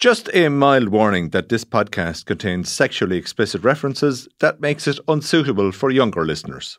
Just a mild warning that this podcast contains sexually explicit references that makes it unsuitable for younger listeners.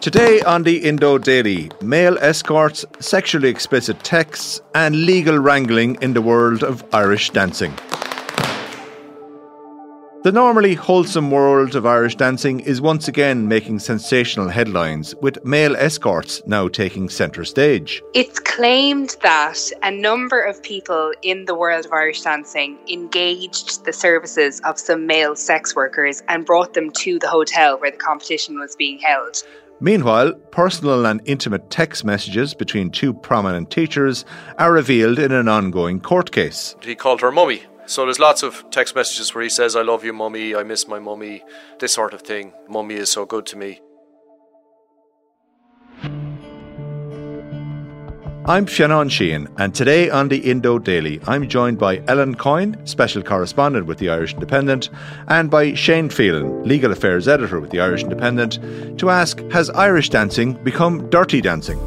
Today on the Indo Daily, male escorts, sexually explicit texts, and legal wrangling in the world of Irish dancing. The normally wholesome world of Irish dancing is once again making sensational headlines, with male escorts now taking centre stage. It's claimed that a number of people in the world of Irish dancing engaged the services of some male sex workers and brought them to the hotel where the competition was being held. Meanwhile, personal and intimate text messages between two prominent teachers are revealed in an ongoing court case. He called her mummy. So there's lots of text messages where he says, I love you, mummy, I miss my mummy, this sort of thing. Mummy is so good to me. I'm Fionnán Sheahan, and today on the Indo Daily, I'm joined by Ellen Coyne, special correspondent with the Irish Independent, and by Shane Phelan, legal affairs editor with the Irish Independent, to ask Has Irish dancing become dirty dancing?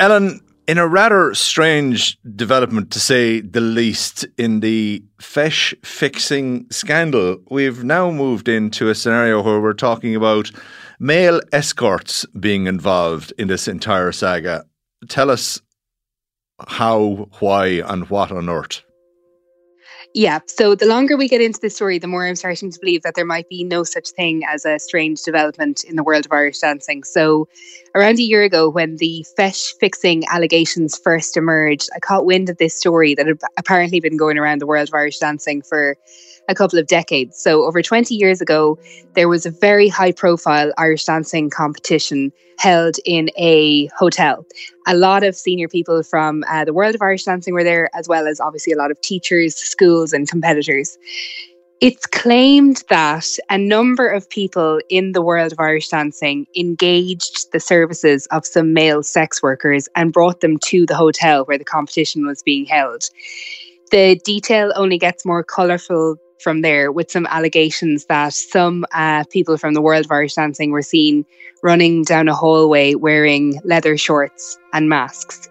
Ellen, in a rather strange development, to say the least, in the feis fixing scandal, we've now moved into a scenario where we're talking about male escorts being involved in this entire saga. Tell us how, why, and what on earth. Yeah, so the longer we get into this story, the more I'm starting to believe that there might be no such thing as a strange development in the world of Irish dancing. So, around a year ago, when the feis fixing allegations first emerged, I caught wind of this story that had apparently been going around the world of Irish dancing for a couple of decades. So, over 20 years ago, there was a very high profile Irish dancing competition held in a hotel. A lot of senior people from uh, the world of Irish dancing were there, as well as obviously a lot of teachers, schools, and competitors. It's claimed that a number of people in the world of Irish dancing engaged the services of some male sex workers and brought them to the hotel where the competition was being held. The detail only gets more colourful from there with some allegations that some uh, people from the world of Irish dancing were seen running down a hallway wearing leather shorts and masks.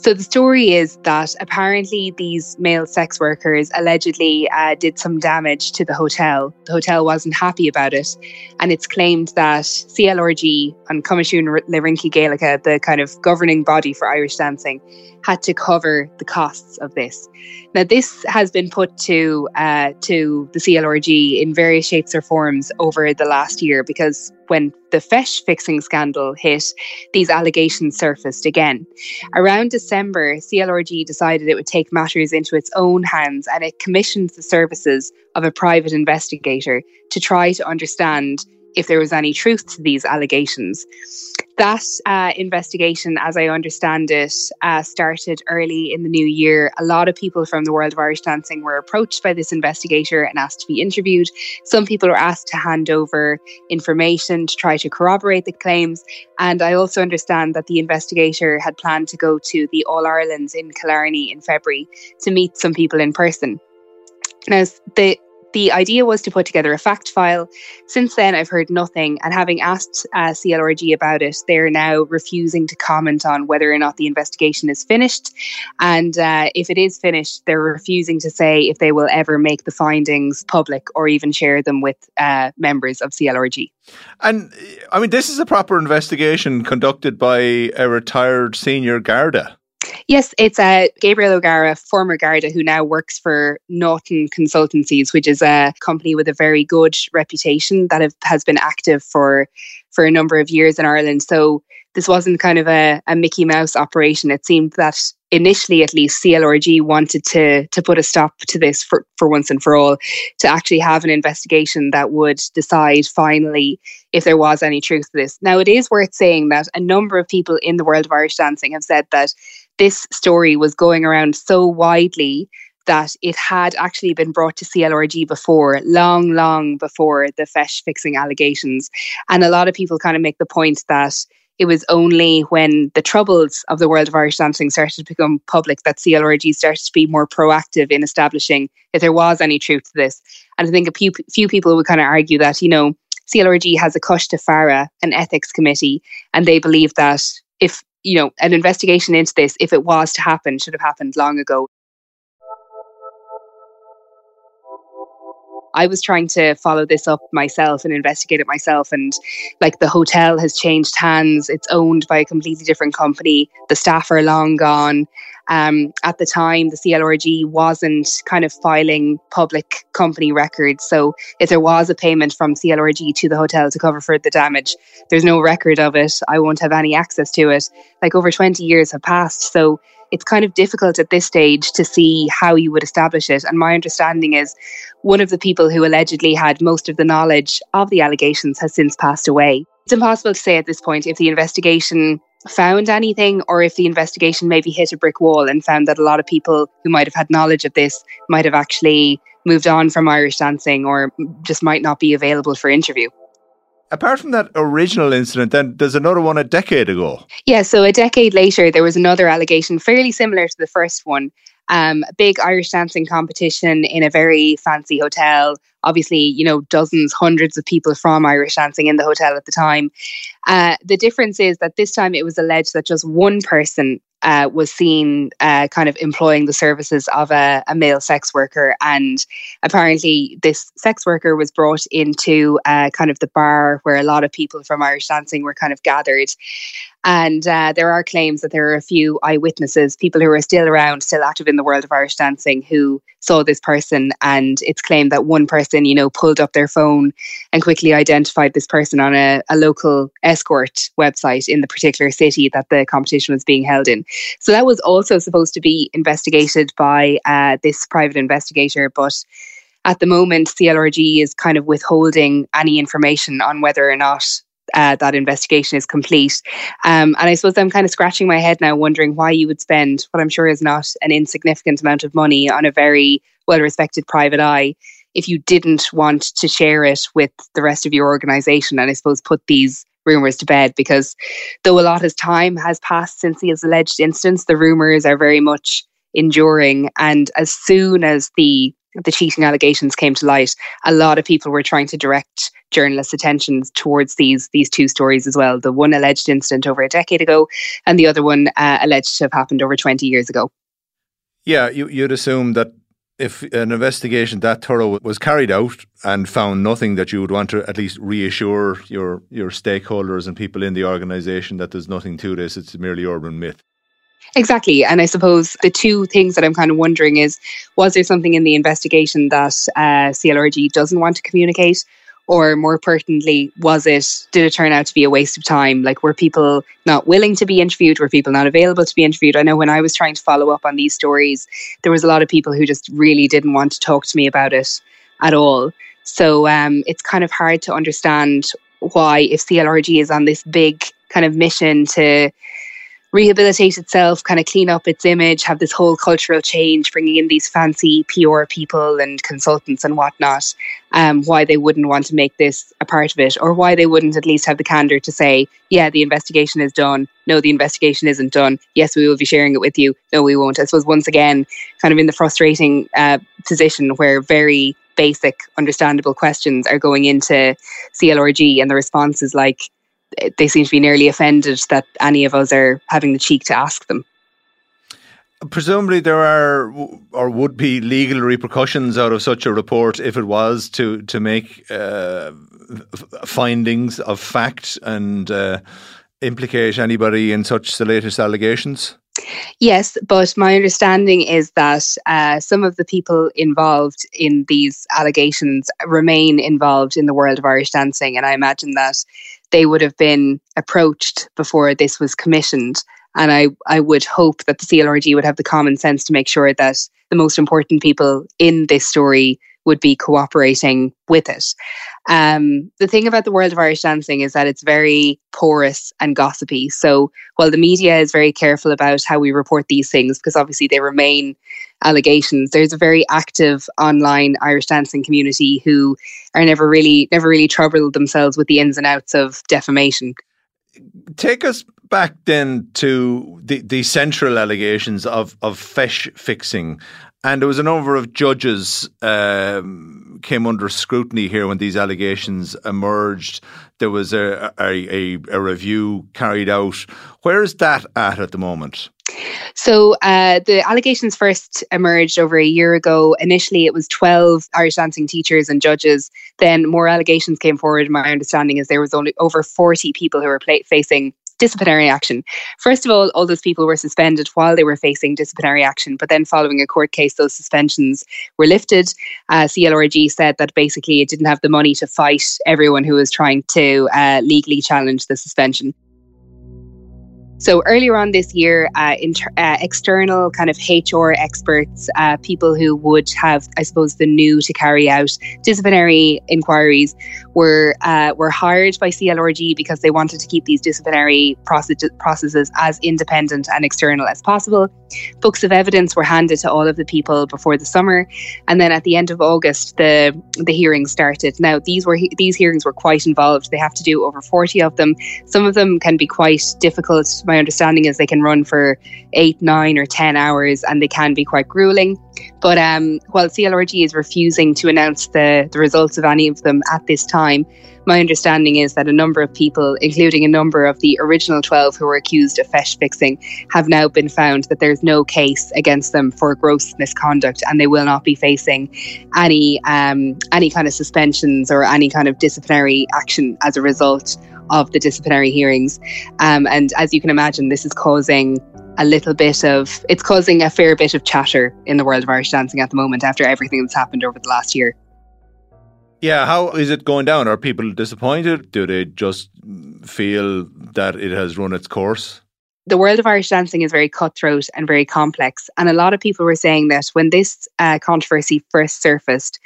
So the story is that apparently these male sex workers allegedly uh, did some damage to the hotel. The hotel wasn't happy about it, and it's claimed that CLRG and Coimisiún le Rincí Gaelacha, the kind of governing body for Irish dancing, had to cover the costs of this. Now, this has been put to uh, to the CLRG in various shapes or forms over the last year because when the feis fixing scandal hit, these allegations surfaced again. Around December, CLRG decided it would take matters into its own hands and it commissioned the services of a private investigator to try to understand if there was any truth to these allegations. That uh, investigation, as I understand it, uh, started early in the new year. A lot of people from the world of Irish dancing were approached by this investigator and asked to be interviewed. Some people were asked to hand over information to try to corroborate the claims. And I also understand that the investigator had planned to go to the All Irelands in Killarney in February to meet some people in person. Now, the the idea was to put together a fact file. Since then, I've heard nothing, and having asked uh, CLRG about it, they're now refusing to comment on whether or not the investigation is finished. And uh, if it is finished, they're refusing to say if they will ever make the findings public or even share them with uh, members of CLRG. And I mean, this is a proper investigation conducted by a retired senior Garda. Yes, it's uh, Gabriel O'Gara, former Garda, who now works for Norton Consultancies, which is a company with a very good reputation that have, has been active for for a number of years in Ireland. So this wasn't kind of a, a Mickey Mouse operation. It seemed that initially, at least, CLRG wanted to to put a stop to this for, for once and for all, to actually have an investigation that would decide finally if there was any truth to this. Now, it is worth saying that a number of people in the world of Irish dancing have said that this story was going around so widely that it had actually been brought to CLRG before, long, long before the feis fixing allegations. And a lot of people kind of make the point that it was only when the troubles of the world of Irish dancing started to become public that CLRG started to be more proactive in establishing if there was any truth to this. And I think a few, few people would kind of argue that, you know, CLRG has a Coiste Feabhra, an ethics committee, and they believe that if you know an investigation into this, if it was to happen, should have happened long ago. I was trying to follow this up myself and investigate it myself. And like the hotel has changed hands, it's owned by a completely different company. The staff are long gone. Um, at the time, the CLRG wasn't kind of filing public company records. So if there was a payment from CLRG to the hotel to cover for the damage, there's no record of it. I won't have any access to it. Like over 20 years have passed. So it's kind of difficult at this stage to see how you would establish it. And my understanding is one of the people who allegedly had most of the knowledge of the allegations has since passed away. It's impossible to say at this point if the investigation found anything or if the investigation maybe hit a brick wall and found that a lot of people who might have had knowledge of this might have actually moved on from Irish dancing or just might not be available for interview. Apart from that original incident, then there's another one a decade ago. Yeah, so a decade later, there was another allegation fairly similar to the first one. Um, a big Irish dancing competition in a very fancy hotel. Obviously, you know, dozens, hundreds of people from Irish dancing in the hotel at the time. Uh, the difference is that this time it was alleged that just one person uh, was seen uh, kind of employing the services of a, a, male sex worker. And apparently, this sex worker was brought into uh, kind of the bar where a lot of people from Irish dancing were kind of gathered. And uh, there are claims that there are a few eyewitnesses, people who are still around, still active in the world of Irish dancing, who saw this person. And it's claimed that one person, you know, pulled up their phone and quickly identified this person on a, a local escort website in the particular city that the competition was being held in. So that was also supposed to be investigated by uh, this private investigator, but at the moment, CLRG is kind of withholding any information on whether or not uh, that investigation is complete. Um, and I suppose I'm kind of scratching my head now, wondering why you would spend what I'm sure is not an insignificant amount of money on a very well respected private eye if you didn't want to share it with the rest of your organization and I suppose put these rumors to bed because though a lot of time has passed since the alleged instance, the rumors are very much enduring. And as soon as the the cheating allegations came to light, a lot of people were trying to direct journalists' attention towards these these two stories as well. The one alleged incident over a decade ago, and the other one uh, alleged to have happened over twenty years ago. Yeah, you, you'd assume that if an investigation that thorough was carried out and found nothing that you would want to at least reassure your your stakeholders and people in the organisation that there's nothing to this, it's merely urban myth. Exactly. And I suppose the two things that I'm kind of wondering is was there something in the investigation that uh, CLRG doesn't want to communicate? or more pertinently was it did it turn out to be a waste of time like were people not willing to be interviewed were people not available to be interviewed i know when i was trying to follow up on these stories there was a lot of people who just really didn't want to talk to me about it at all so um, it's kind of hard to understand why if clrg is on this big kind of mission to rehabilitate itself, kind of clean up its image, have this whole cultural change, bringing in these fancy PR people and consultants and whatnot, um, why they wouldn't want to make this a part of it, or why they wouldn't at least have the candor to say, yeah, the investigation is done. No, the investigation isn't done. Yes, we will be sharing it with you. No, we won't. I suppose once again, kind of in the frustrating uh, position where very basic, understandable questions are going into CLRG and the response is like, they seem to be nearly offended that any of us are having the cheek to ask them. Presumably, there are or would be legal repercussions out of such a report if it was to to make uh, findings of fact and uh, implicate anybody in such the latest allegations. Yes, but my understanding is that uh, some of the people involved in these allegations remain involved in the world of Irish dancing. And I imagine that they would have been approached before this was commissioned. And I, I would hope that the CLRG would have the common sense to make sure that the most important people in this story would be cooperating with it. Um, the thing about the world of Irish dancing is that it's very porous and gossipy. So while the media is very careful about how we report these things, because obviously they remain allegations, there's a very active online Irish dancing community who are never really never really troubled themselves with the ins and outs of defamation. Take us back then to the, the central allegations of, of feis fixing and there was a number of judges um, came under scrutiny here when these allegations emerged. There was a, a, a, review carried out. Where is that at at the moment? So uh, the allegations first emerged over a year ago. Initially, it was 12 Irish dancing teachers and judges. Then more allegations came forward. My understanding is there was only over 40 people who were facing disciplinary action. First of all, all those people were suspended while they were facing disciplinary action, but then following a court case, those suspensions were lifted. Uh, CLRG said that basically it didn't have the money to fight everyone who was trying to uh, legally challenge the suspension. So earlier on this year, uh, inter- uh, external kind of HR experts, uh, people who would have, I suppose, the new to carry out disciplinary inquiries, were uh, were hired by CLRG because they wanted to keep these disciplinary process- processes as independent and external as possible. Books of evidence were handed to all of the people before the summer, and then at the end of August, the the hearings started. Now these were these hearings were quite involved. They have to do over forty of them. Some of them can be quite difficult my understanding is they can run for eight, nine, or 10 hours and they can be quite grueling. But um, while CLRG is refusing to announce the, the results of any of them at this time, my understanding is that a number of people, including a number of the original 12 who were accused of feis fixing, have now been found that there's no case against them for gross misconduct and they will not be facing any um, any kind of suspensions or any kind of disciplinary action as a result of the disciplinary hearings. Um, and as you can imagine, this is causing a little bit of it's causing a fair bit of chatter in the world of Irish dancing at the moment after everything that's happened over the last year. Yeah, how is it going down? Are people disappointed? Do they just feel that it has run its course? The world of Irish dancing is very cutthroat and very complex. And a lot of people were saying that when this uh, controversy first surfaced,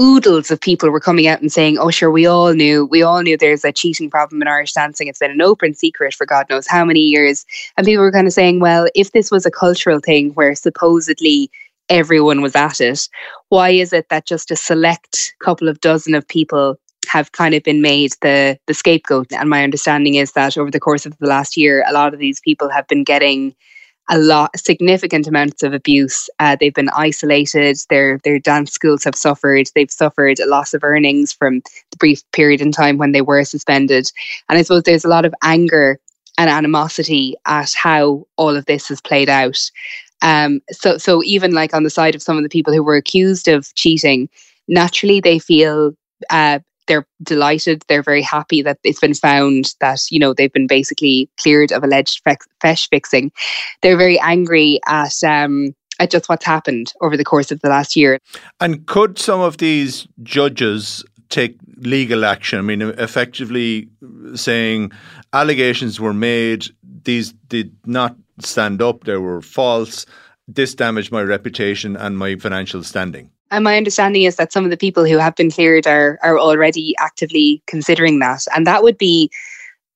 oodles of people were coming out and saying, "Oh, sure, we all knew, we all knew there's a cheating problem in Irish dancing. It's been an open secret for God knows how many years." And people were kind of saying, "Well, if this was a cultural thing where supposedly everyone was at it, why is it that just a select couple of dozen of people?" have kind of been made the the scapegoat and my understanding is that over the course of the last year a lot of these people have been getting a lot, significant amounts of abuse. Uh, they've been isolated. Their their dance schools have suffered. They've suffered a loss of earnings from the brief period in time when they were suspended. And I suppose there's a lot of anger and animosity at how all of this has played out. Um, so so even like on the side of some of the people who were accused of cheating, naturally they feel uh, they're delighted. They're very happy that it's been found that you know they've been basically cleared of alleged feis fixing. They're very angry at um, at just what's happened over the course of the last year. And could some of these judges take legal action? I mean, effectively saying allegations were made, these did not stand up, they were false. This damaged my reputation and my financial standing. And my understanding is that some of the people who have been cleared are are already actively considering that, and that would be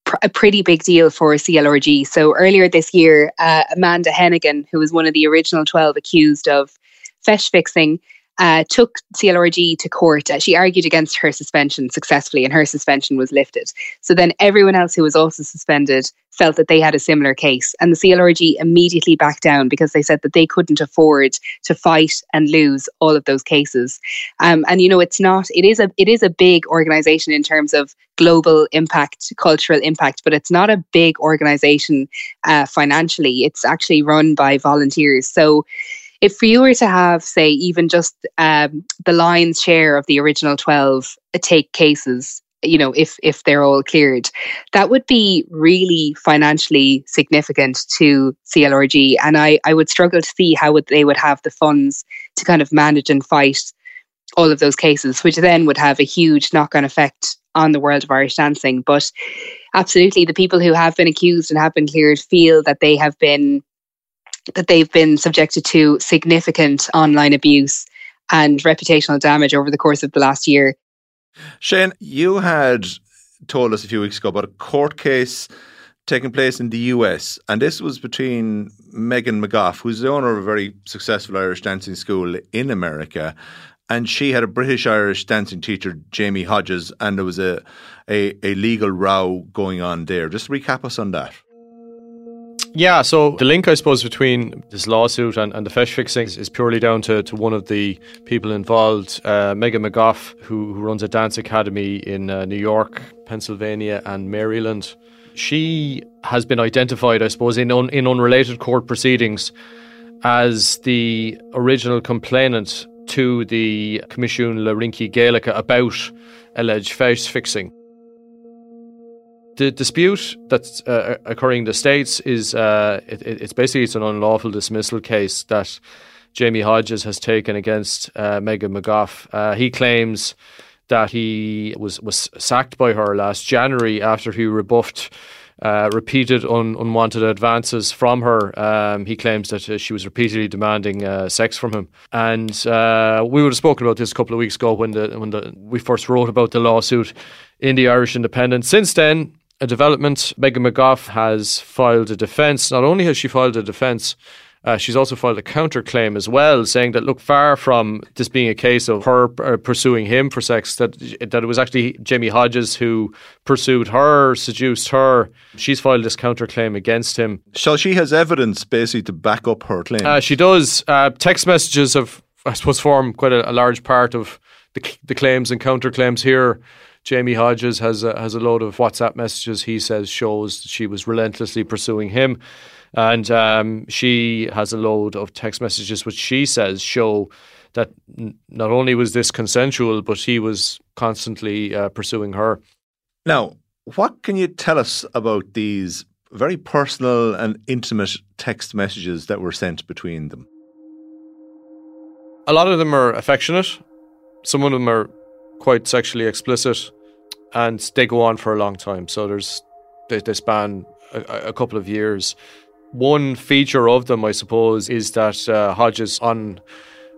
pr- a pretty big deal for CLRG. So earlier this year, uh, Amanda Hennigan, who was one of the original twelve accused of feis fixing, uh, took CLRG to court. Uh, she argued against her suspension successfully, and her suspension was lifted. So then everyone else who was also suspended felt that they had a similar case, and the CLRG immediately backed down because they said that they couldn't afford to fight and lose all of those cases. Um, and you know, it's not. It is a. It is a big organization in terms of global impact, cultural impact, but it's not a big organization uh, financially. It's actually run by volunteers. So if you were to have, say, even just um, the lion's share of the original 12 take cases, you know if if they're all cleared that would be really financially significant to CLRG and I I would struggle to see how would they would have the funds to kind of manage and fight all of those cases which then would have a huge knock-on effect on the world of Irish dancing. But absolutely the people who have been accused and have been cleared feel that they have been that they've been subjected to significant online abuse and reputational damage over the course of the last year Shane, you had told us a few weeks ago about a court case taking place in the US, and this was between Megan McGough, who's the owner of a very successful Irish dancing school in America, and she had a British Irish dancing teacher, Jamie Hodges, and there was a, a, a legal row going on there. Just recap us on that. Yeah, so the link, I suppose, between this lawsuit and, and the feis fixing is, purely down to, to one of the people involved, uh, Megan McGough, who, who runs a dance academy in uh, New York, Pennsylvania, and Maryland. She has been identified, I suppose, in, un, in unrelated court proceedings as the original complainant to the Coimisiún le Rincí Gaelacha about alleged feis fixing. The dispute that's uh, occurring in the states is uh, it, it's basically it's an unlawful dismissal case that Jamie Hodges has taken against uh, Megan McGough. Uh, he claims that he was was sacked by her last January after he rebuffed. Uh, repeated un- unwanted advances from her. Um, he claims that uh, she was repeatedly demanding uh, sex from him, and uh, we would have spoken about this a couple of weeks ago when the when the we first wrote about the lawsuit in the Irish Independent. Since then, a development. Megan McGough has filed a defence. Not only has she filed a defence, uh, she's also filed a counterclaim as well, saying that look, far from this being a case of her uh, pursuing him for sex, that that it was actually Jamie Hodges who pursued her, seduced her. She's filed this counterclaim against him. So she has evidence basically to back up her claim. Uh, she does. Uh, text messages have, I suppose, form quite a, a large part of the, the claims and counterclaims here. Jamie Hodges has a, has a load of WhatsApp messages he says shows that she was relentlessly pursuing him. And um, she has a load of text messages which she says show that n- not only was this consensual, but he was constantly uh, pursuing her. Now, what can you tell us about these very personal and intimate text messages that were sent between them? A lot of them are affectionate. Some of them are quite sexually explicit and they go on for a long time. So there's they, they span a, a, couple of years. One feature of them, I suppose, is that uh, Hodges on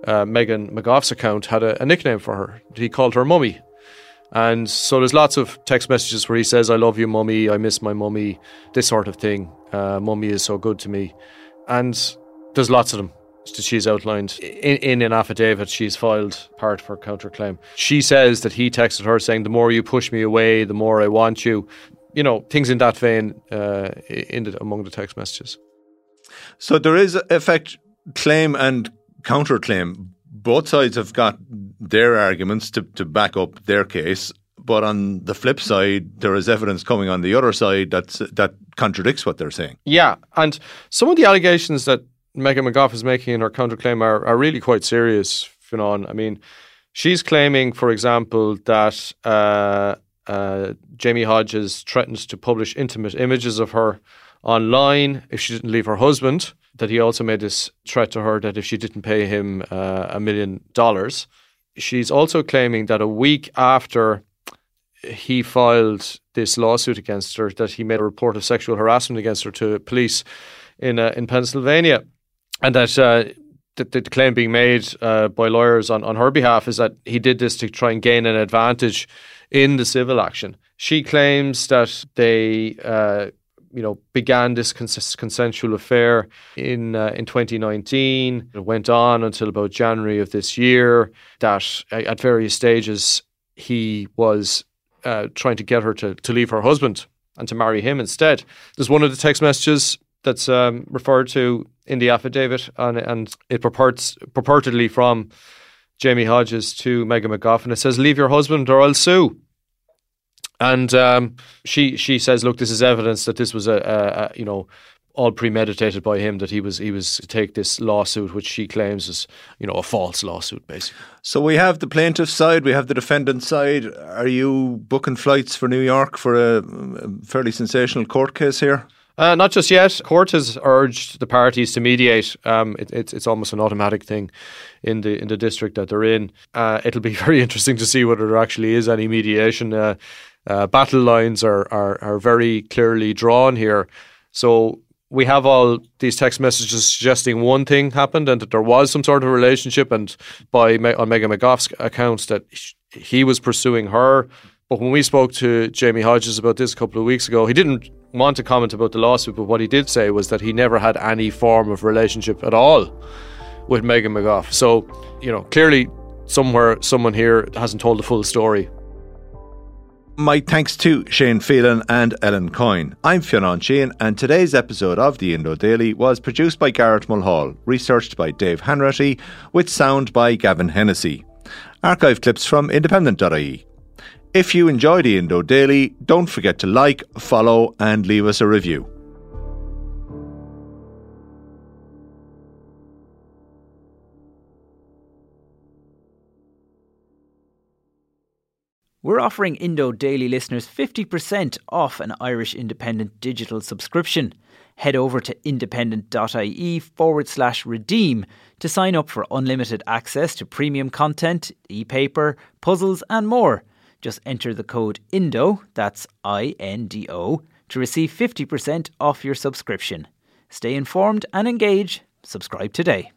uh, Megan McGough's account had a, a, nickname for her. He called her Mummy. And so there's lots of text messages where he says, I love you, Mummy, I miss my mummy, this sort of thing. Uh, mummy is so good to me. And there's lots of them that she's outlined in, in an affidavit she's filed part of her counterclaim. She says that he texted her saying, "The more you push me away, the more I want you." You know, things in that vein uh, in the, among the text messages. So there is effect claim and counterclaim. Both sides have got their arguments to, to back up their case, but on the flip side, there is evidence coming on the other side that that contradicts what they're saying. Yeah, and some of the allegations that Megan McGough is making in her counterclaim are, are really quite serious, Fionnán. I mean, she's claiming, for example, that uh, uh, Jamie Hodges threatens to publish intimate images of her online if she didn't leave her husband. That he also made this threat to her that if she didn't pay him uh, a million dollars. She's also claiming that a week after he filed this lawsuit against her, that he made a report of sexual harassment against her to police in uh, in Pennsylvania and that uh, the, the, claim being made uh, by lawyers on, on her behalf is that he did this to try and gain an advantage in the civil action. She claims that they, uh, you know, began this cons- consensual affair in uh, in 2019. It went on until about January of this year. That at various stages he was uh, trying to get her to, to leave her husband and to marry him instead. There's one of the text messages that's um, referred to in the affidavit, and, and it purports purportedly from Jamie Hodges to Megan McGough, and it says, "Leave your husband or I'll sue." And um, she she says, "Look, this is evidence that this was a, a, a you know all premeditated by him that he was he was to take this lawsuit, which she claims is you know a false lawsuit, basically. So we have the plaintiff side, we have the defendant side. Are you booking flights for New York for a fairly sensational court case here? Uh, not just yet. Court has urged the parties to mediate. Um, it, it's it's almost an automatic thing in the in the district that they're in. Uh, it'll be very interesting to see whether there actually is any mediation. Uh, uh, battle lines are, are are very clearly drawn here. So we have all these text messages suggesting one thing happened and that there was some sort of relationship, and by on Megan McGough's accounts that he was pursuing her. But when we spoke to Jamie Hodges about this a couple of weeks ago, he didn't want to comment about the lawsuit, but what he did say was that he never had any form of relationship at all with Megan McGough. So, you know, clearly somewhere someone here hasn't told the full story. My thanks to Shane Phelan and Ellen Coyne. I'm Fionn Sheahan, and today's episode of the Indo Daily was produced by Garrett Mulhall, researched by Dave Hanratty, with sound by Gavin Hennessy. Archive clips from independent.ie. If you enjoy the Indo Daily, don't forget to like, follow, and leave us a review. We're offering Indo Daily listeners 50% off an Irish Independent digital subscription. Head over to independent.ie forward slash redeem to sign up for unlimited access to premium content, e paper, puzzles, and more. Just enter the code INDO, that's I N D O, to receive 50% off your subscription. Stay informed and engage. Subscribe today.